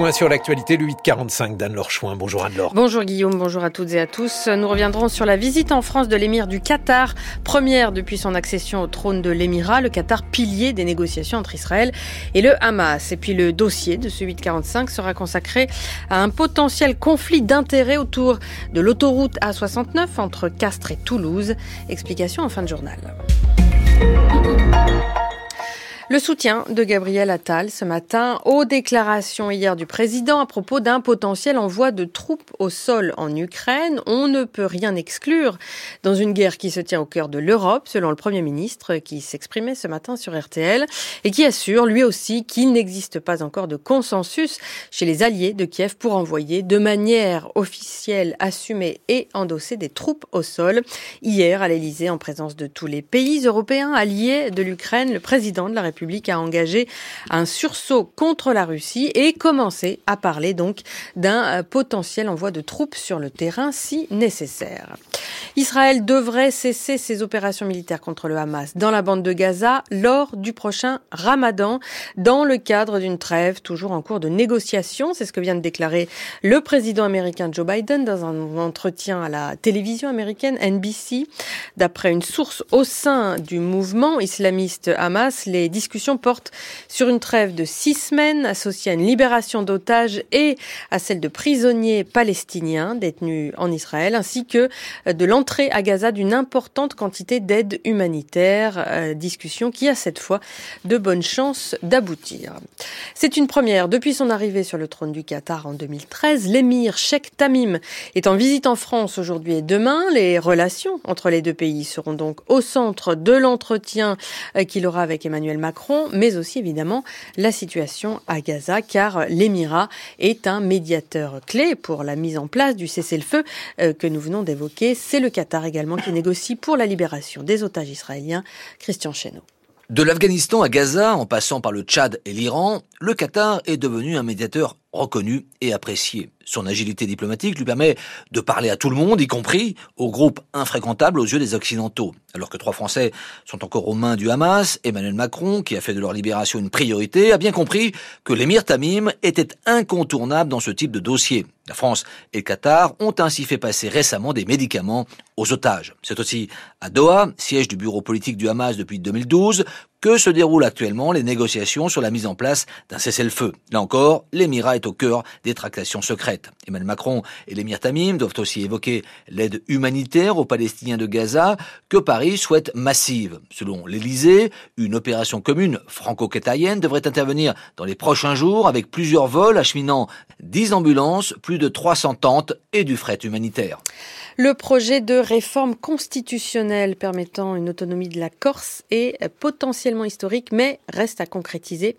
point sur l'actualité, le 845 d'Anne-Laure Chouin. Bonjour Anne-Laure. Bonjour Guillaume, bonjour à toutes et à tous. Nous reviendrons sur la visite en France de l'émir du Qatar, première depuis son accession au trône de l'émirat, le Qatar pilier des négociations entre Israël et le Hamas. Et puis le dossier de ce 845 sera consacré à un potentiel conflit d'intérêts autour de l'autoroute A69 entre Castres et Toulouse. Explication en fin de journal. Le soutien de Gabriel Attal ce matin aux déclarations hier du président à propos d'un potentiel envoi de troupes au sol en Ukraine. On ne peut rien exclure dans une guerre qui se tient au cœur de l'Europe, selon le Premier ministre qui s'exprimait ce matin sur RTL et qui assure lui aussi qu'il n'existe pas encore de consensus chez les alliés de Kiev pour envoyer de manière officielle, assumée et endossée des troupes au sol. Hier, à l'Elysée, en présence de tous les pays européens alliés de l'Ukraine, le président de la République a engagé un sursaut contre la Russie et commencé à parler donc d'un euh, potentiel envoi de troupes sur le terrain si nécessaire. Israël devrait cesser ses opérations militaires contre le Hamas dans la bande de Gaza lors du prochain Ramadan dans le cadre d'une trêve toujours en cours de négociation. C'est ce que vient de déclarer le président américain Joe Biden dans un entretien à la télévision américaine NBC. D'après une source au sein du mouvement islamiste Hamas, les discussions portent sur une trêve de six semaines associée à une libération d'otages et à celle de prisonniers palestiniens détenus en Israël ainsi que de l'entrée à Gaza d'une importante quantité d'aide humanitaire, euh, discussion qui a cette fois de bonnes chances d'aboutir. C'est une première depuis son arrivée sur le trône du Qatar en 2013. L'émir Sheikh Tamim est en visite en France aujourd'hui et demain. Les relations entre les deux pays seront donc au centre de l'entretien euh, qu'il aura avec Emmanuel Macron, mais aussi évidemment la situation à Gaza, car l'émirat est un médiateur clé pour la mise en place du cessez-le-feu euh, que nous venons d'évoquer. C'est le Qatar également qui négocie pour la libération des otages israéliens. Christian Chesneau. De l'Afghanistan à Gaza, en passant par le Tchad et l'Iran, le Qatar est devenu un médiateur reconnu et apprécié. Son agilité diplomatique lui permet de parler à tout le monde, y compris aux groupes infréquentables aux yeux des Occidentaux. Alors que trois Français sont encore aux mains du Hamas, Emmanuel Macron, qui a fait de leur libération une priorité, a bien compris que l'émir Tamim était incontournable dans ce type de dossier. La France et le Qatar ont ainsi fait passer récemment des médicaments aux otages. C'est aussi à Doha, siège du bureau politique du Hamas depuis 2012, que se déroulent actuellement les négociations sur la mise en place d'un cessez-le-feu? Là encore, l'émirat est au cœur des tractations secrètes. Emmanuel Macron et l'émir Tamim doivent aussi évoquer l'aide humanitaire aux Palestiniens de Gaza que Paris souhaite massive. Selon l'Elysée, une opération commune franco-qatarienne devrait intervenir dans les prochains jours avec plusieurs vols acheminant 10 ambulances, plus de 300 tentes et du fret humanitaire. Le projet de réforme constitutionnelle permettant une autonomie de la Corse est potentiellement historique, mais reste à concrétiser.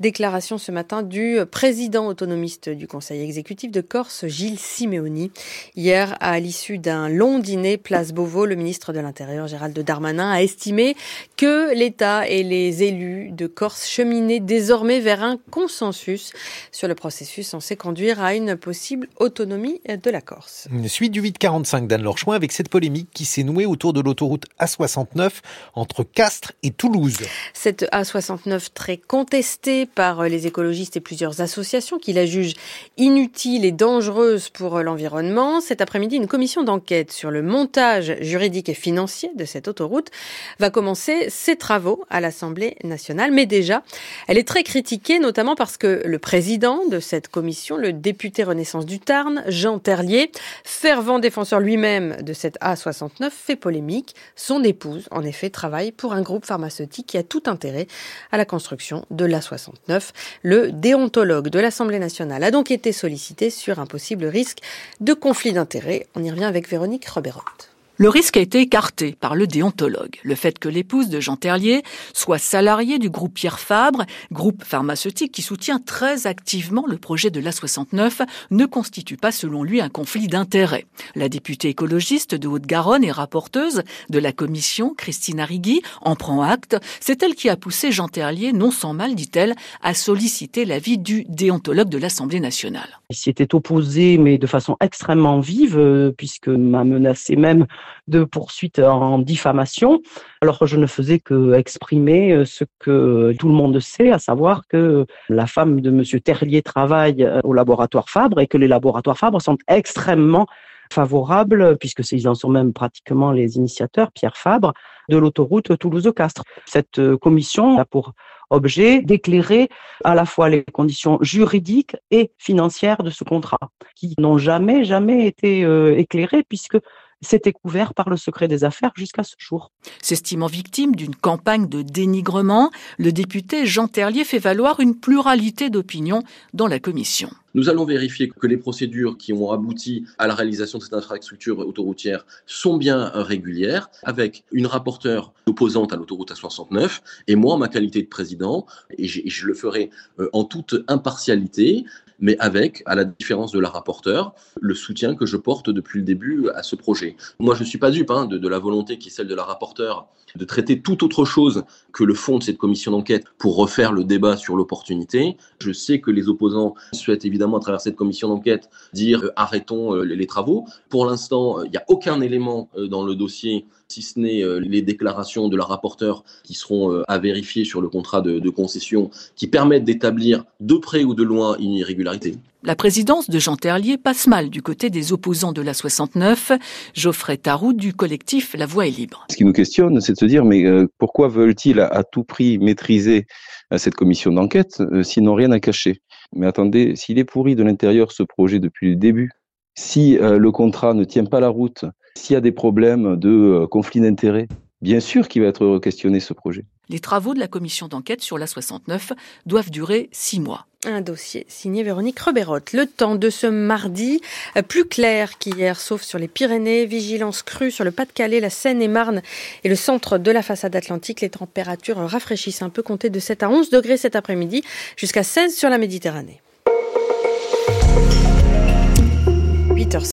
Déclaration ce matin du président autonomiste du Conseil exécutif de Corse, Gilles Simeoni. Hier, à l'issue d'un long dîner place Beauvau, le ministre de l'Intérieur, Gérald Darmanin, a estimé que l'État et les élus de Corse cheminaient désormais vers un consensus sur le processus censé conduire à une possible autonomie de la Corse. Une suite du 845 d'Anne-Laure avec cette polémique qui s'est nouée autour de l'autoroute A69 entre Castres et Toulouse. Cette A69 très contestée par les écologistes et plusieurs associations qui la jugent inutile et dangereuse pour l'environnement. Cet après-midi, une commission d'enquête sur le montage juridique et financier de cette autoroute va commencer ses travaux à l'Assemblée nationale. Mais déjà, elle est très critiquée, notamment parce que le président de cette commission, le député Renaissance du Tarn, Jean Terlier, fervent défenseur lui-même de cette A69 fait polémique. Son épouse, en effet, travaille pour un groupe pharmaceutique qui a tout intérêt à la construction de l'A69. Le déontologue de l'Assemblée nationale a donc été sollicité sur un possible risque de conflit d'intérêts. On y revient avec Véronique Roberotte. Le risque a été écarté par le déontologue. Le fait que l'épouse de Jean Terlier soit salariée du groupe Pierre Fabre, groupe pharmaceutique qui soutient très activement le projet de l'A69, ne constitue pas selon lui un conflit d'intérêts. La députée écologiste de Haute-Garonne et rapporteuse de la commission, Christine Arrigui, en prend acte. C'est elle qui a poussé Jean Terlier, non sans mal, dit-elle, à solliciter l'avis du déontologue de l'Assemblée nationale. Il s'y était opposé, mais de façon extrêmement vive, euh, puisque m'a menacé même de poursuites en diffamation, alors que je ne faisais que exprimer euh, ce que tout le monde sait, à savoir que la femme de Monsieur Terlier travaille euh, au laboratoire Fabre et que les laboratoires Fabre sont extrêmement favorables, puisque ils en sont même pratiquement les initiateurs, Pierre Fabre, de l'autoroute Toulouse-Castres. Cette euh, commission a pour objet d'éclairer à la fois les conditions juridiques et financières de ce contrat, qui n'ont jamais, jamais été euh, éclairées, puisque c'était couvert par le secret des affaires jusqu'à ce jour. S'estimant victime d'une campagne de dénigrement, le député Jean Terlier fait valoir une pluralité d'opinions dans la commission. Nous allons vérifier que les procédures qui ont abouti à la réalisation de cette infrastructure autoroutière sont bien régulières, avec une rapporteure opposante à l'autoroute A69 et moi en ma qualité de président, et je le ferai euh, en toute impartialité, mais avec, à la différence de la rapporteure, le soutien que je porte depuis le début à ce projet. Moi, je ne suis pas dupe hein, de, la volonté qui est celle de la rapporteure de traiter toute autre chose que le fond de cette commission d'enquête pour refaire le débat sur l'opportunité. Je sais que les opposants souhaitent évidemment, à travers cette commission d'enquête, dire euh, arrêtons euh, les, travaux. Pour l'instant, il n'y a aucun élément euh, dans le dossier si ce n'est les déclarations de la rapporteure qui seront à vérifier sur le contrat de, de concession, qui permettent d'établir de près ou de loin une irrégularité. La présidence de Jean Terlier passe mal du côté des opposants de la 69. Geoffrey Tarou du collectif La Voix est libre. Ce qui nous questionne, c'est de se dire mais euh, pourquoi veulent-ils à, tout prix maîtriser euh, cette commission d'enquête euh, s'ils n'ont rien à cacher? Mais attendez, s'il est pourri de l'intérieur ce projet depuis le début, si le contrat ne tient pas la route, s'il y a des problèmes de conflit d'intérêts, bien sûr qu'il va être questionné ce projet. Les travaux de la commission d'enquête sur la 69 doivent durer six mois. Un dossier signé Véronique Reberotte. Le temps de ce mardi, euh, plus clair qu'hier, sauf sur les Pyrénées. Vigilance crue sur le Pas-de-Calais, la Seine-et-Marne et le centre de la façade atlantique. Les températures rafraîchissent un peu, comptées de 7 à 11 degrés cet après-midi, jusqu'à 16 sur la Méditerranée.